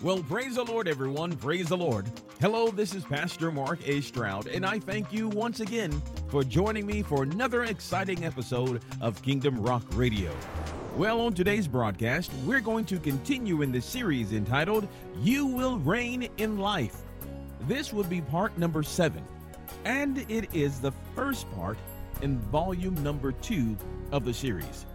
Well, praise the Lord, everyone. Praise the Lord. Hello, this is Pastor Mark A. Stroud, and I thank you once again for joining me for another exciting episode of Kingdom Rock Radio. Well, on today's broadcast, we're going to continue in the series entitled You Will Reign in Life. This would be part number seven, and it is the first part in volume number two of the series.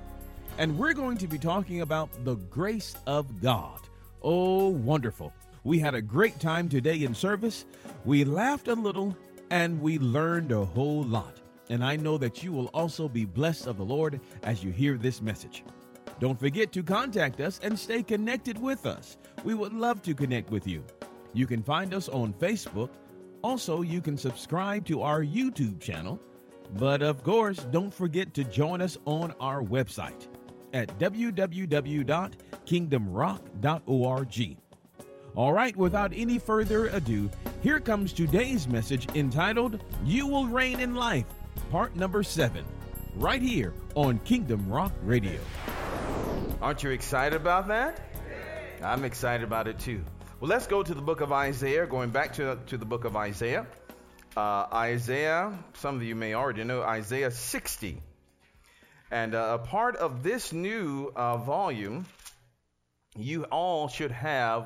And we're going to be talking about the grace of God. Oh, wonderful. We had a great time today in service. We laughed a little and we learned a whole lot. And I know that you will also be blessed of the Lord as you hear this message. Don't forget to contact us and stay connected with us. We would love to connect with you. You can find us on Facebook. Also, you can subscribe to our YouTube channel. But of course, don't forget to join us on our website at www.kingdomrock.org. All right, without any further ado, here comes today's message entitled You Will Reign in Life, part number seven, right here on Kingdom Rock Radio. Aren't you excited about that? I'm excited about it too. Well, let's go to the book of Isaiah, going back to, to the book of Isaiah. Uh, Isaiah, some of you may already know, Isaiah 60. And uh, a part of this new uh, volume, you all should have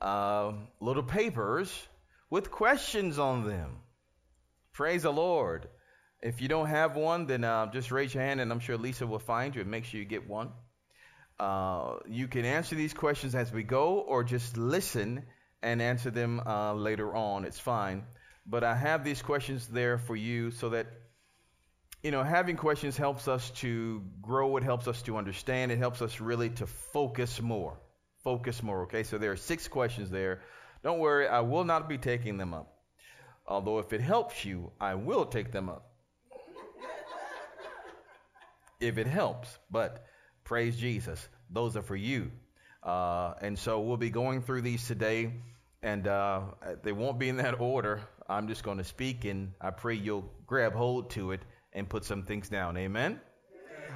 uh, little papers with questions on them. Praise the Lord. If you don't have one, then uh, just raise your hand and I'm sure Lisa will find you and make sure you get one. Uh, you can answer these questions as we go or just listen and answer them uh, later on. It's fine. But I have these questions there for you so that you know, having questions helps us to grow. It helps us to understand. It helps us really to focus more. Focus more, okay? So there are six questions there. Don't worry, I will not be taking them up. Although, if it helps you, I will take them up. if it helps. But praise Jesus, those are for you. Uh, and so we'll be going through these today, and uh, they won't be in that order. I'm just going to speak, and I pray you'll grab hold to it and put some things down. Amen?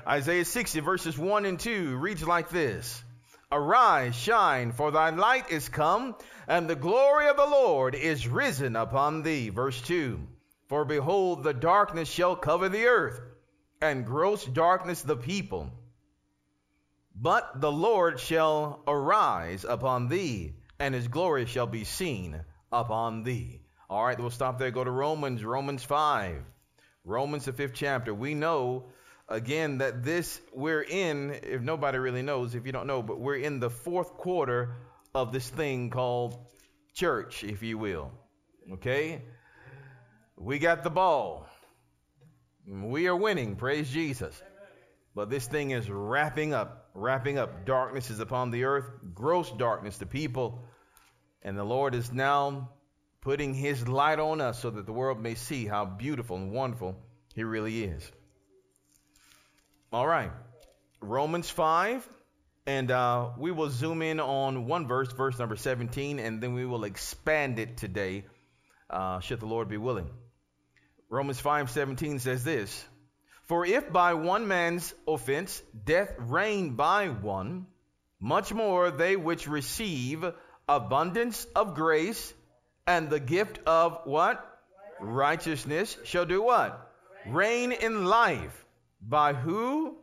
Isaiah 60, verses 1 and 2 reads like this Arise, shine, for thy light is come, and the glory of the Lord is risen upon thee. Verse 2 For behold, the darkness shall cover the earth, and gross darkness the people. But the Lord shall arise upon thee, and his glory shall be seen upon thee. All right, we'll stop there. Go to Romans, Romans 5. Romans, the fifth chapter. We know, again, that this, we're in, if nobody really knows, if you don't know, but we're in the fourth quarter of this thing called church, if you will. Okay? We got the ball. We are winning. Praise Jesus. But this thing is wrapping up, wrapping up. Darkness is upon the earth, gross darkness to people. And the Lord is now putting his light on us so that the world may see how beautiful and wonderful he really is. All right, Romans 5, and uh, we will zoom in on one verse, verse number 17, and then we will expand it today, uh, should the Lord be willing. Romans 5 17 says this For if by one man's offense death reigned by one, much more they which receive abundance of grace and the gift of what? Righteousness shall do what? Reign in life. By who?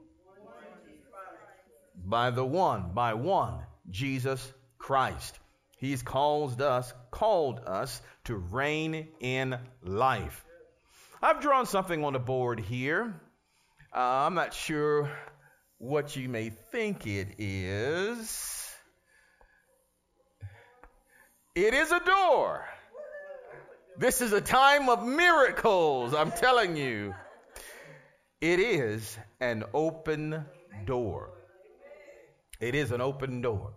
By the one, by one, Jesus Christ. He's called us, called us to reign in life. I've drawn something on the board here. Uh, I'm not sure what you may think it is. It is a door. This is a time of miracles, I'm telling you. It is an open door. It is an open door.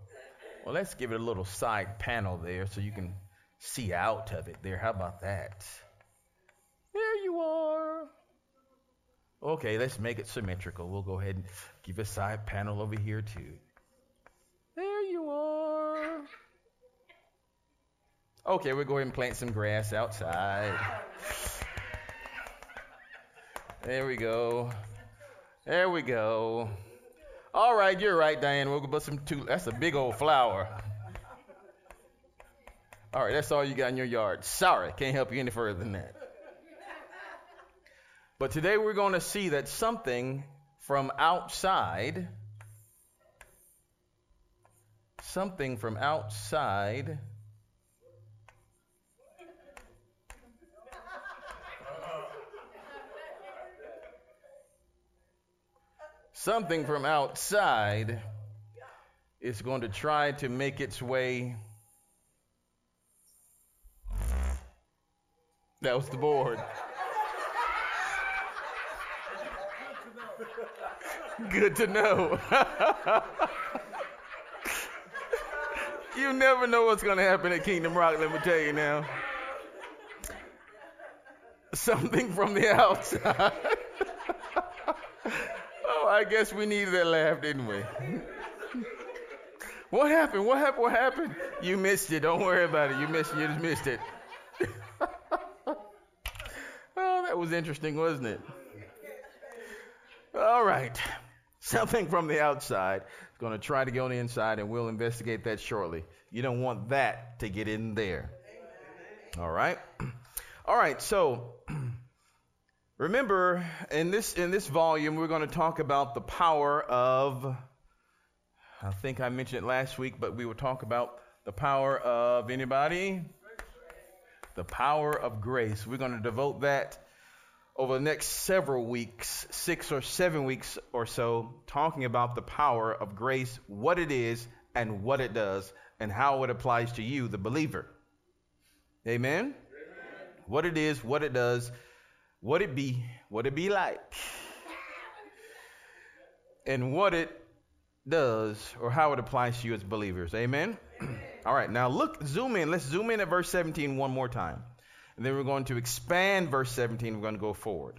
Well, let's give it a little side panel there so you can see out of it there. How about that? There you are. Okay, let's make it symmetrical. We'll go ahead and give a side panel over here too. There you are. Okay, we'll go ahead and plant some grass outside. There we go. There we go. All right, you're right, Diane. We'll go put some two. That's a big old flower. All right, that's all you got in your yard. Sorry, can't help you any further than that. But today we're going to see that something from outside, something from outside something from outside is going to try to make its way. That was the board. Good to know. you never know what's going to happen at Kingdom Rock, let me tell you now. Something from the outside. I guess we needed that laugh, didn't we? what happened? What happened? What happened? You missed it. Don't worry about it. You missed it. You just missed it. oh, that was interesting, wasn't it? All right. Something from the outside is going to try to get on the inside, and we'll investigate that shortly. You don't want that to get in there. All right. All right. So Remember, in this, in this volume, we're going to talk about the power of, I think I mentioned it last week, but we will talk about the power of anybody? The power of grace. We're going to devote that over the next several weeks, six or seven weeks or so, talking about the power of grace, what it is and what it does, and how it applies to you, the believer. Amen? Amen. What it is, what it does, what it be, what it be like, and what it does or how it applies to you as believers. Amen? All right, now look, zoom in. Let's zoom in at verse 17 one more time. And then we're going to expand verse 17. We're going to go forward.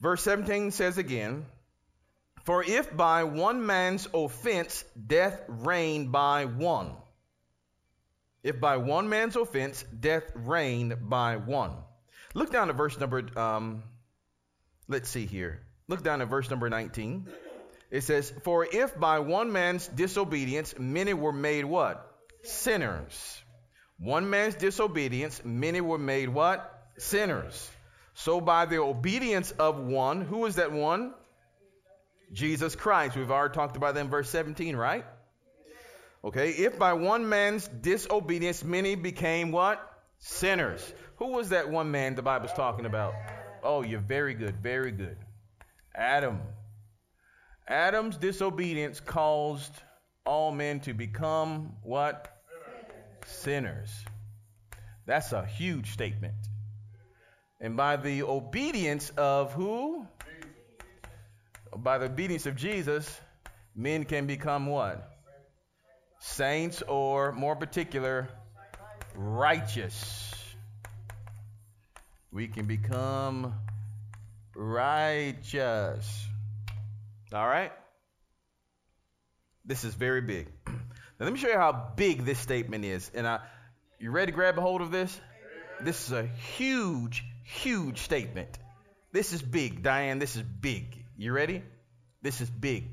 Verse 17 says again, For if by one man's offense death reigned by one, if by one man's offense death reigned by one. Look down to verse number, um, let's see here. Look down at verse number 19. It says, For if by one man's disobedience many were made what? Sinners. One man's disobedience, many were made what? Sinners. So by the obedience of one, who is that one? Jesus Christ. We've already talked about that in verse 17, right? Okay, if by one man's disobedience many became what? Sinners. Who was that one man the Bible's talking about? Oh, you're very good, very good. Adam. Adam's disobedience caused all men to become what? Sinners. That's a huge statement. And by the obedience of who? By the obedience of Jesus, men can become what? Saints, or more particular, righteous we can become righteous. All right? This is very big. Now, let me show you how big this statement is. And I, you ready to grab a hold of this? This is a huge, huge statement. This is big, Diane. This is big. You ready? This is big.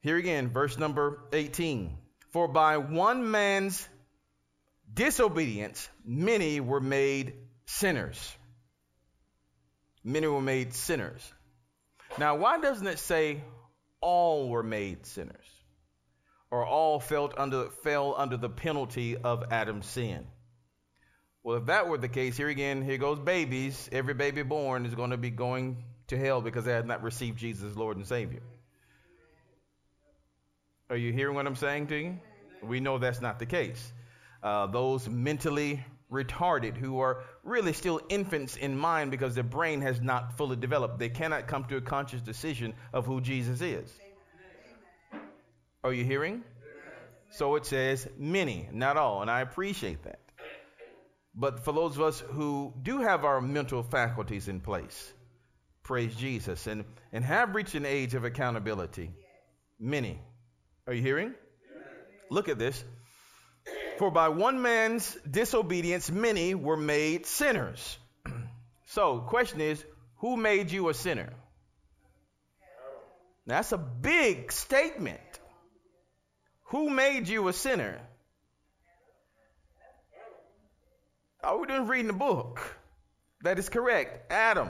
Here again, verse number 18. For by one man's disobedience, many were made sinners. Many were made sinners. Now, why doesn't it say all were made sinners? Or all felt under, fell under the penalty of Adam's sin? Well, if that were the case, here again, here goes babies. Every baby born is going to be going to hell because they have not received Jesus Lord and Savior. Are you hearing what I'm saying to you? We know that's not the case. Uh, those mentally retarded who are really still infants in mind because their brain has not fully developed. They cannot come to a conscious decision of who Jesus is. Are you hearing? So it says many, not all, and I appreciate that. But for those of us who do have our mental faculties in place, praise Jesus, and, and have reached an age of accountability, many. Are you hearing? Look at this. For by one man's disobedience, many were made sinners. so, question is, who made you a sinner? That's a big statement. Who made you a sinner? Oh, All we're doing reading the book. That is correct. Adam.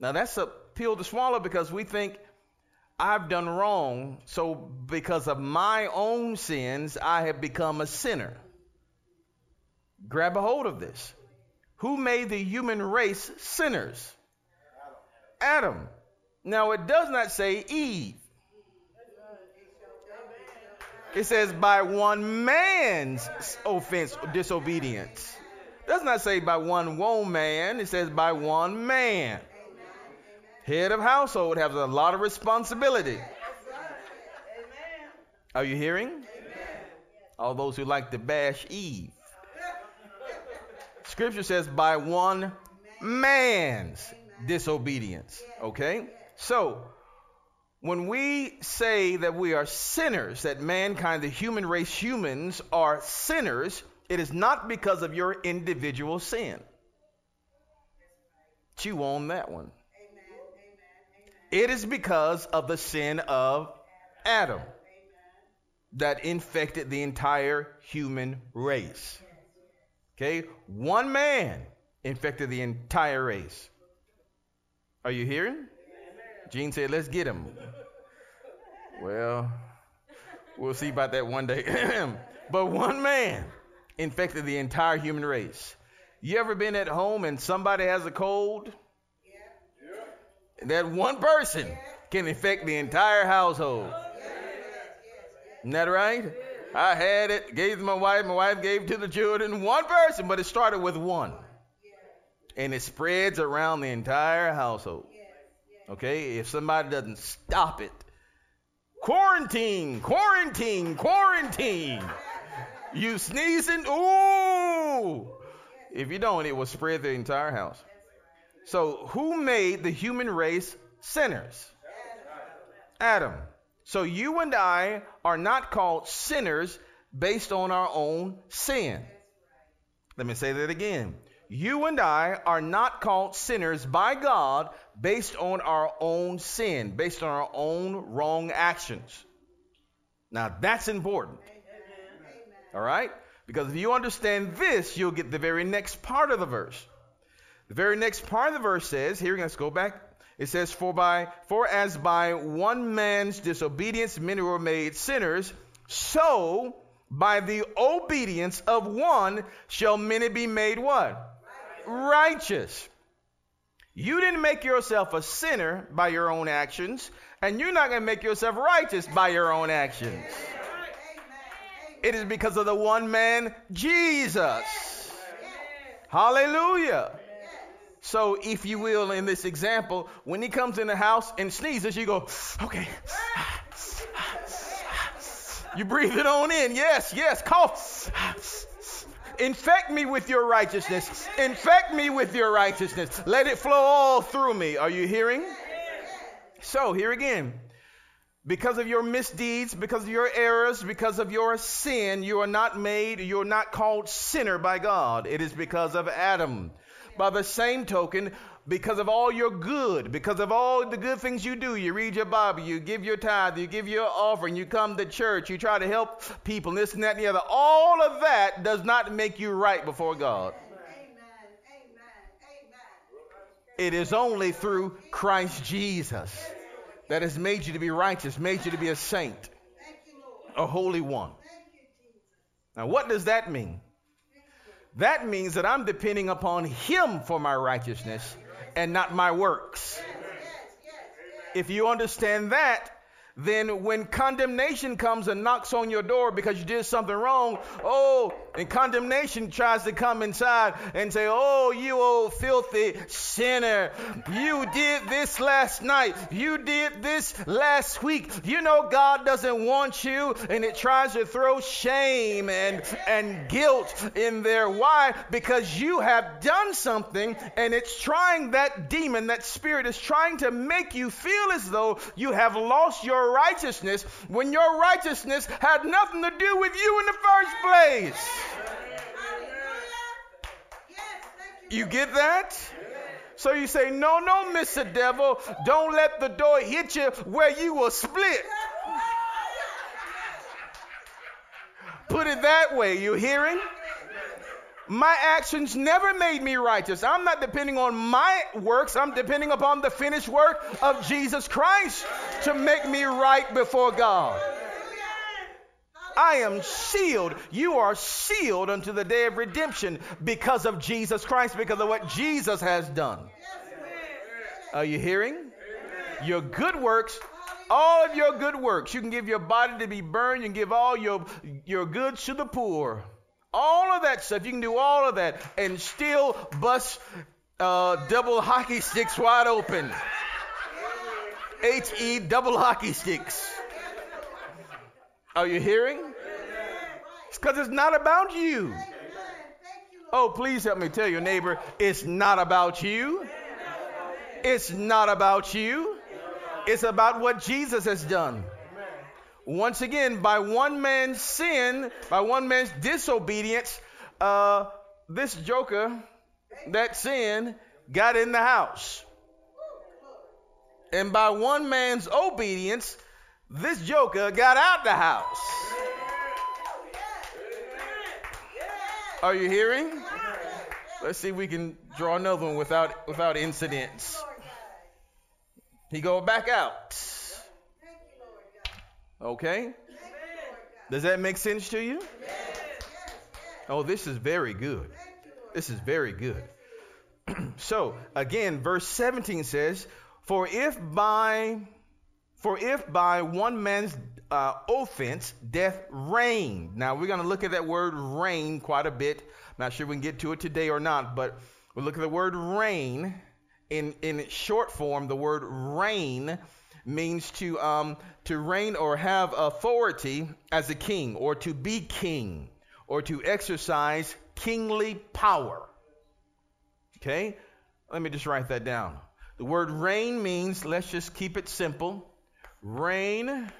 Now that's a pill to swallow because we think I've done wrong. So because of my own sins, I have become a sinner. Grab a hold of this. Who made the human race sinners? Adam. Now it does not say Eve. It says by one man's offense, disobedience. It does not say by one woman. It says by one man. Head of household has a lot of responsibility. Are you hearing? All those who like to bash Eve. Scripture says by one man's disobedience. Okay? So, when we say that we are sinners, that mankind, the human race, humans are sinners, it is not because of your individual sin. Chew on that one. It is because of the sin of Adam that infected the entire human race. Okay? One man infected the entire race. Are you hearing? Gene said, let's get him. Well, we'll see about that one day. but one man infected the entire human race. You ever been at home and somebody has a cold? That one person can infect the entire household. Isn't that right? I had it, gave it to my wife, my wife gave it to the children. One person, but it started with one. And it spreads around the entire household. Okay, if somebody doesn't stop it, quarantine, quarantine, quarantine. You sneezing, ooh. If you don't, it will spread the entire house. So, who made the human race sinners? Adam. So, you and I are not called sinners based on our own sin. Let me say that again. You and I are not called sinners by God based on our own sin, based on our own wrong actions. Now, that's important. All right? Because if you understand this, you'll get the very next part of the verse. The very next part of the verse says, here, let's go back. It says, For by for as by one man's disobedience many were made sinners, so by the obedience of one shall many be made what? righteous. You didn't make yourself a sinner by your own actions, and you're not going to make yourself righteous by your own actions. It is because of the one man, Jesus. Hallelujah. So, if you will, in this example, when he comes in the house and sneezes, you go, okay. You breathe it on in. Yes, yes. Cough. Infect me with your righteousness. Infect me with your righteousness. Let it flow all through me. Are you hearing? So, here again. Because of your misdeeds, because of your errors, because of your sin, you are not made, you're not called sinner by God. It is because of Adam. By the same token, because of all your good, because of all the good things you do. You read your Bible, you give your tithe, you give your offering, you come to church, you try to help people, this and that and the other. All of that does not make you right before God. It is only through Christ Jesus that has made you to be righteous, made you to be a saint, a holy one. Now, what does that mean? That means that I'm depending upon Him for my righteousness and not my works. If you understand that, then when condemnation comes and knocks on your door because you did something wrong, oh, and condemnation tries to come inside and say, Oh, you old filthy sinner. You did this last night. You did this last week. You know God doesn't want you. And it tries to throw shame and, and guilt in there. Why? Because you have done something and it's trying that demon, that spirit is trying to make you feel as though you have lost your righteousness when your righteousness had nothing to do with you in the first place. You get that? So you say, No, no, Mr. Devil, don't let the door hit you where you will split. Put it that way, you hearing? My actions never made me righteous. I'm not depending on my works. I'm depending upon the finished work of Jesus Christ to make me right before God. I am sealed. You are sealed unto the day of redemption because of Jesus Christ, because of what Jesus has done. Are you hearing? Your good works, all of your good works. You can give your body to be burned, you can give all your, your goods to the poor. All of that stuff, you can do all of that and still bust uh, double hockey sticks wide open. H E double hockey sticks. Are you hearing? It's because it's not about you. Oh, please help me tell your neighbor, it's not about you. It's not about you. It's about what Jesus has done. Once again, by one man's sin, by one man's disobedience, uh, this joker, that sin, got in the house. And by one man's obedience, this joker got out the house. Are you hearing? Let's see if we can draw another one without without incidents. He go back out. Okay? Does that make sense to you? Oh, this is very good. This is very good. so, again, verse 17 says, "For if by for if by one man's uh, offense death reigned." Now, we're going to look at that word reign quite a bit. I'm not sure we can get to it today or not, but we'll look at the word reign in in short form. The word reign means to um, to reign or have authority as a king, or to be king, or to exercise kingly power. Okay, let me just write that down. The word reign means, let's just keep it simple. Reign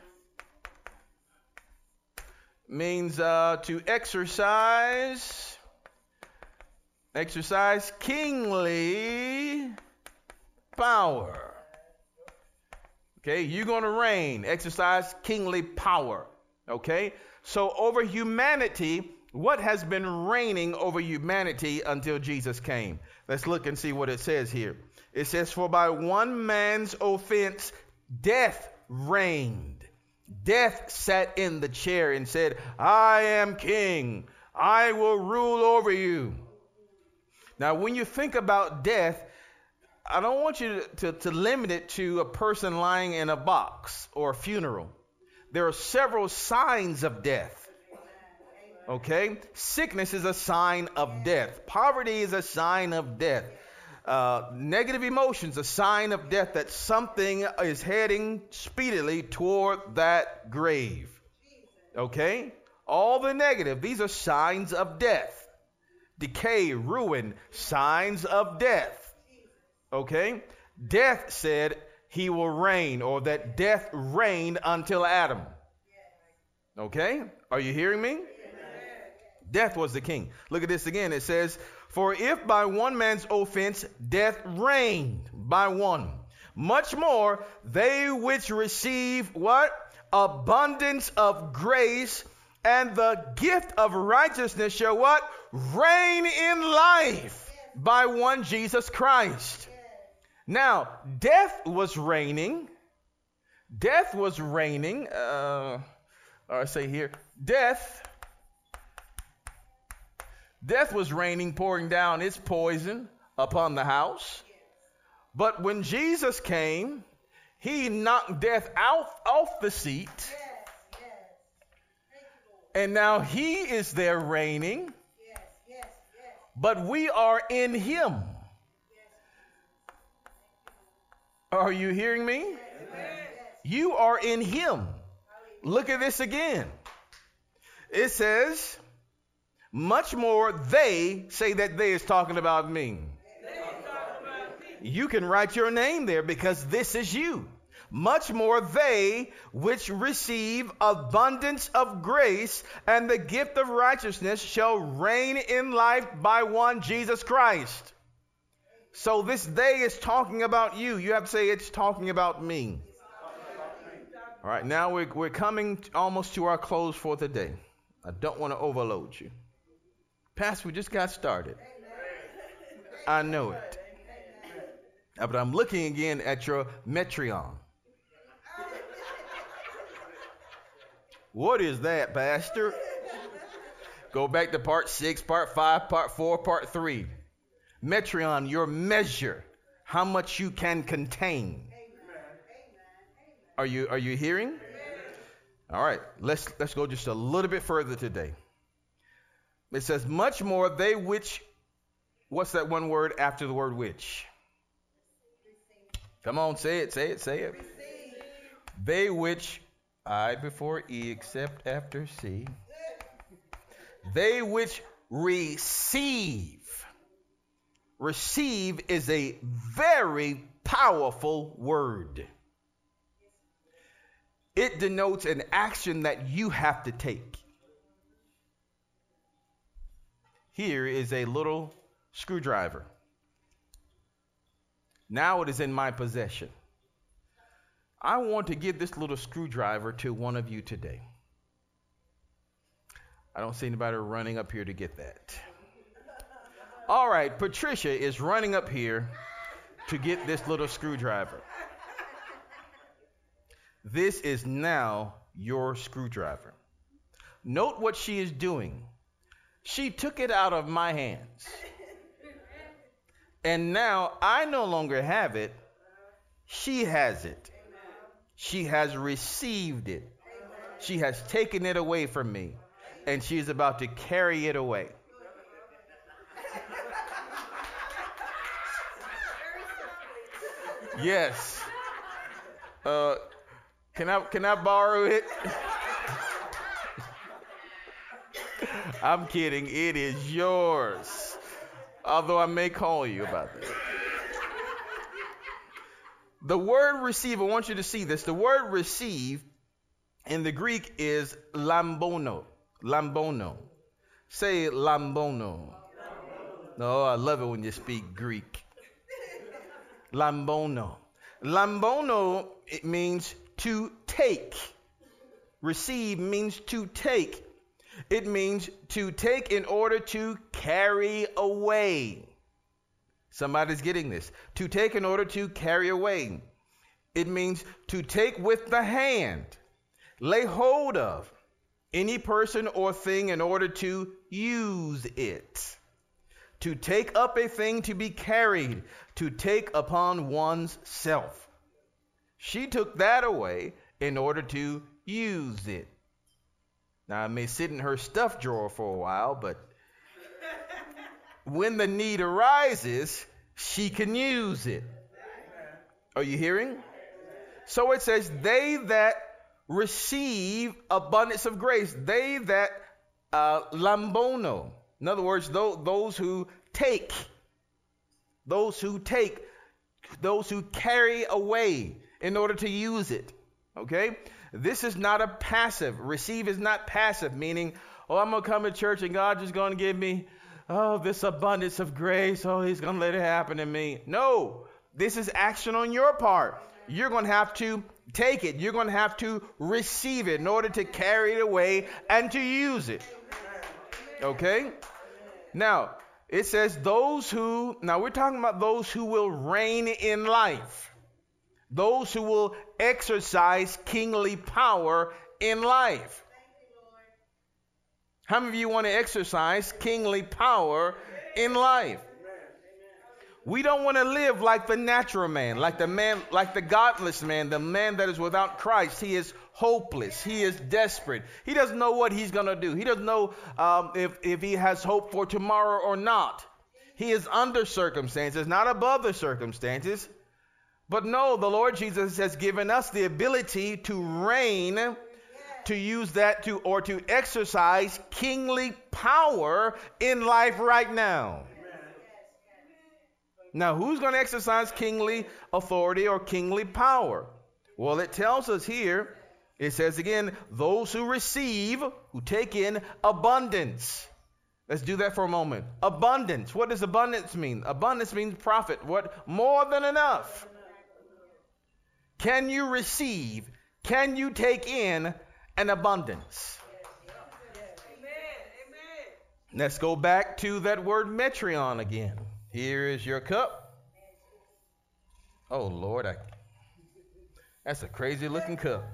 means uh, to exercise, exercise kingly power. Okay, you're going to reign, exercise kingly power. Okay, so over humanity, what has been reigning over humanity until Jesus came? Let's look and see what it says here. It says, For by one man's offense, death reigned. Death sat in the chair and said, I am king. I will rule over you. Now, when you think about death, I don't want you to, to, to, limit it to a person lying in a box or a funeral. There are several signs of death. Okay? Sickness is a sign of death, poverty is a sign of death. Uh, negative emotions, a sign of death that something is heading speedily toward that grave. Okay? All the negative, these are signs of death. Decay, ruin, signs of death. Okay? Death said he will reign, or that death reigned until Adam. Okay? Are you hearing me? Death was the king. Look at this again. It says, For if by one man's offense death reigned by one, much more they which receive what? Abundance of grace and the gift of righteousness shall what? Reign in life by one Jesus Christ. Now, death was reigning. Death was reigning. Uh, or I say here, death. Death was raining, pouring down its poison upon the house. But when Jesus came, he knocked death out off the seat. And now he is there reigning. But we are in him. Are you hearing me? You are in Him. Look at this again. It says, much more they say that they is talking about me. You can write your name there because this is you. Much more they which receive abundance of grace and the gift of righteousness shall reign in life by one Jesus Christ. So this day is talking about you. You have to say it's talking about me. All right, now we're, we're coming almost to our close for the day. I don't want to overload you. Pastor, we just got started. I know it. Uh, but I'm looking again at your metron. What is that, Pastor? Go back to part six, part five, part four, part three. metron, your measure, how much you can contain. Are you are you hearing? All right, let's let's go just a little bit further today. It says, much more they which what's that one word after the word which? Come on, say it, say it, say it. They which I before E except after C. They which receive. Receive is a very powerful word. It denotes an action that you have to take. Here is a little screwdriver. Now it is in my possession. I want to give this little screwdriver to one of you today. I don't see anybody running up here to get that. All right, Patricia is running up here to get this little screwdriver. This is now your screwdriver. Note what she is doing. She took it out of my hands. And now I no longer have it. She has it. She has received it. She has taken it away from me. And she is about to carry it away. Yes. Uh, can I can I borrow it? I'm kidding. It is yours. Although I may call you about that. The word receive, I want you to see this. The word receive in the Greek is lambono. Lambono. Say lambono. No, oh, I love it when you speak Greek. Lambono. Lambono, it means to take. Receive means to take. It means to take in order to carry away. Somebody's getting this. To take in order to carry away. It means to take with the hand, lay hold of any person or thing in order to use it. To take up a thing to be carried, to take upon one's self. She took that away in order to use it. Now, it may sit in her stuff drawer for a while, but when the need arises, she can use it. Are you hearing? So it says, They that receive abundance of grace, they that uh, lambono. In other words, those, those who take, those who take, those who carry away in order to use it. Okay? This is not a passive. Receive is not passive, meaning, oh, I'm going to come to church and God just going to give me, oh, this abundance of grace. Oh, He's going to let it happen to me. No, this is action on your part. You're going to have to take it. You're going to have to receive it in order to carry it away and to use it. Okay? Now, it says those who, now we're talking about those who will reign in life those who will exercise kingly power in life. How many of you want to exercise kingly power in life? We don't want to live like the natural man, like the man, like the godless man, the man that is without Christ. He is hopeless. He is desperate. He doesn't know what he's going to do. He doesn't know um, if, if he has hope for tomorrow or not. He is under circumstances, not above the circumstances. But no, the Lord Jesus has given us the ability to reign, to use that to or to exercise kingly power in life right now. Now, who's going to exercise kingly authority or kingly power? Well, it tells us here, it says again, those who receive, who take in abundance. Let's do that for a moment. Abundance. What does abundance mean? Abundance means profit. What? More than enough. Can you receive? Can you take in an abundance? Let's go back to that word metron again. Here is your cup. Oh Lord, I, that's a crazy looking cup.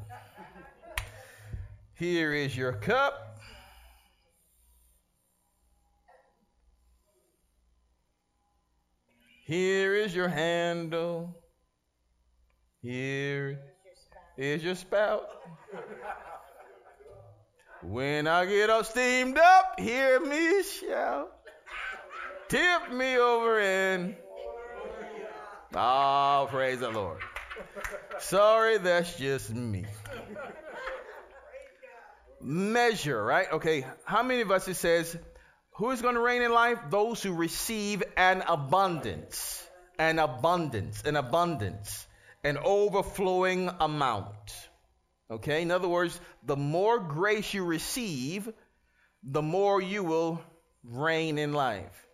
Here is your cup. Here is your handle. Here is your spout. When I get all steamed up, hear me shout. Tip me over in. Oh, praise the Lord. Sorry, that's just me. Measure, right? Okay, how many of us it says, who is going to reign in life? Those who receive an abundance, an abundance, an abundance, an overflowing amount. Okay, in other words, the more grace you receive, the more you will reign in life.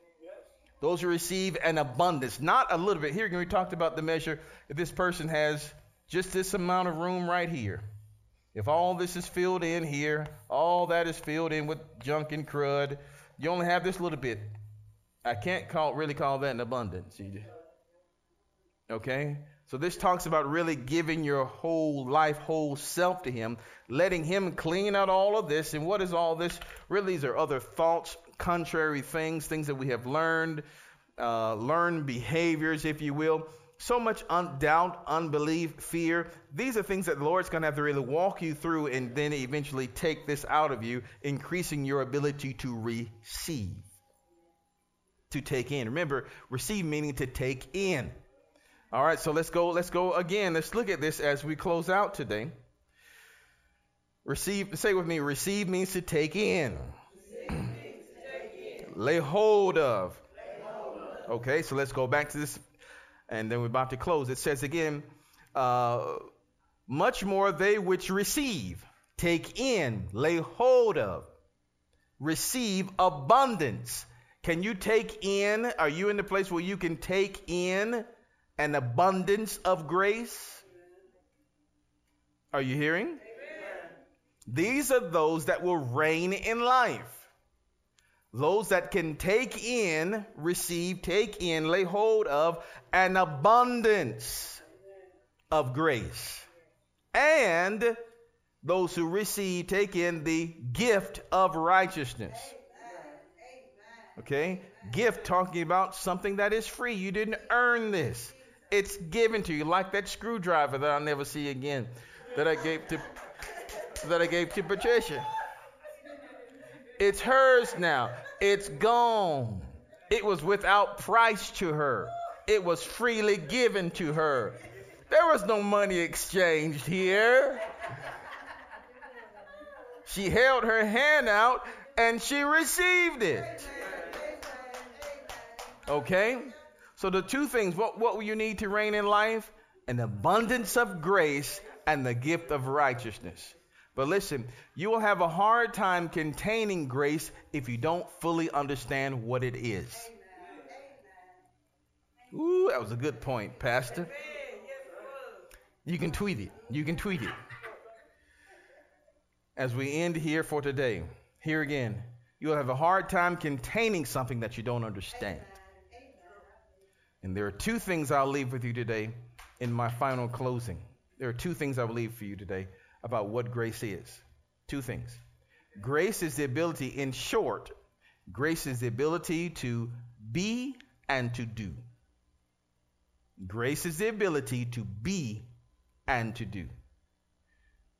Those who receive an abundance, not a little bit. Here, again, we talked about the measure. If this person has just this amount of room right here, if all this is filled in here, all that is filled in with junk and crud, you only have this little bit. I can't call really call that an abundance. Okay? So this talks about really giving your whole life, whole self to Him, letting Him clean out all of this. And what is all this? Really, these are other thoughts, contrary things, things that we have learned, uh, learned behaviors, if you will. So much un- doubt, unbelief, fear. These are things that the Lord's going to have to really walk you through and then eventually take this out of you, increasing your ability to receive, to take in. Remember, receive meaning to take in. All right, so let's go. Let's go again. Let's look at this as we close out today. Receive. Say with me. Receive means to take in. Lay hold of. Okay, so let's go back to this, and then we're about to close. It says again, uh, much more they which receive, take in, lay hold of, receive abundance. Can you take in? Are you in the place where you can take in? An abundance of grace. Are you hearing? Amen. These are those that will reign in life. Those that can take in, receive, take in, lay hold of an abundance of grace. And those who receive, take in the gift of righteousness. Okay? Gift talking about something that is free. You didn't earn this. It's given to you, like that screwdriver that I'll never see again, that I gave to that I gave to Patricia. It's hers now. It's gone. It was without price to her. It was freely given to her. There was no money exchanged here. She held her hand out and she received it. Okay? So the two things, what, what will you need to reign in life? An abundance of grace and the gift of righteousness. But listen, you will have a hard time containing grace if you don't fully understand what it is. Ooh, that was a good point, Pastor. You can tweet it. You can tweet it. As we end here for today, here again, you'll have a hard time containing something that you don't understand. And there are two things I'll leave with you today in my final closing. There are two things I will leave for you today about what grace is. Two things. Grace is the ability, in short, grace is the ability to be and to do. Grace is the ability to be and to do.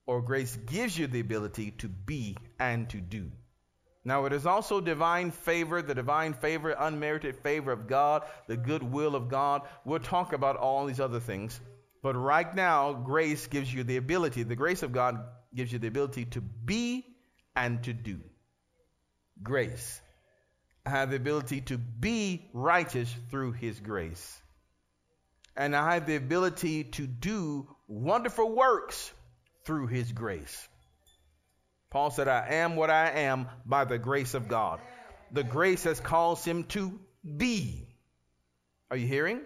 Or grace gives you the ability to be and to do. Now, it is also divine favor, the divine favor, unmerited favor of God, the goodwill of God. We'll talk about all these other things. But right now, grace gives you the ability, the grace of God gives you the ability to be and to do. Grace. I have the ability to be righteous through His grace. And I have the ability to do wonderful works through His grace. Paul said, I am what I am by the grace of God. The grace has caused him to be. Are you hearing?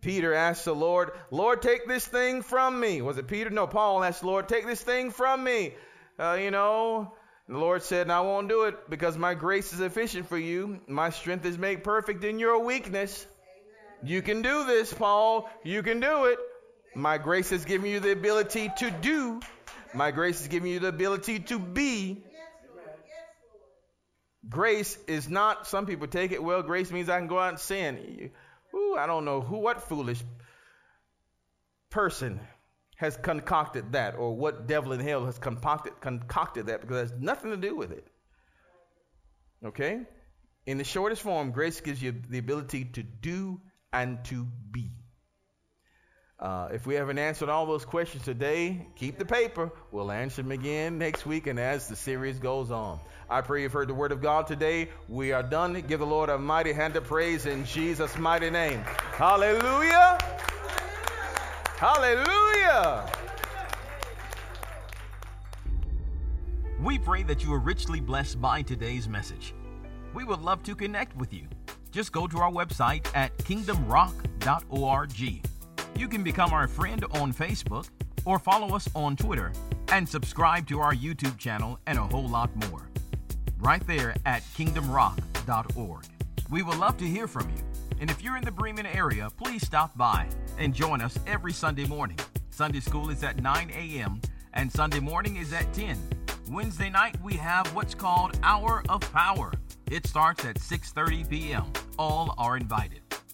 Peter asked the Lord, Lord, take this thing from me. Was it Peter? No, Paul asked the Lord, take this thing from me. Uh, you know, The Lord said, I won't do it because my grace is sufficient for you. My strength is made perfect in your weakness. You can do this, Paul. You can do it. My grace has given you the ability to do. My grace is giving you the ability to be. Grace is not, some people take it, well, grace means I can go out and sin. Ooh, I don't know who, what foolish person has concocted that or what devil in hell has concocted, concocted that because it has nothing to do with it. Okay? In the shortest form, grace gives you the ability to do and to be. Uh, if we haven't answered all those questions today, keep the paper. We'll answer them again next week and as the series goes on. I pray you've heard the word of God today. We are done. Give the Lord a mighty hand of praise in Jesus' mighty name. Hallelujah. Hallelujah. We pray that you are richly blessed by today's message. We would love to connect with you. Just go to our website at kingdomrock.org you can become our friend on Facebook or follow us on Twitter and subscribe to our YouTube channel and a whole lot more. Right there at kingdomrock.org. We would love to hear from you. And if you're in the Bremen area, please stop by and join us every Sunday morning. Sunday school is at 9 a.m. and Sunday morning is at 10. Wednesday night we have what's called Hour of Power. It starts at 6:30 p.m. All are invited.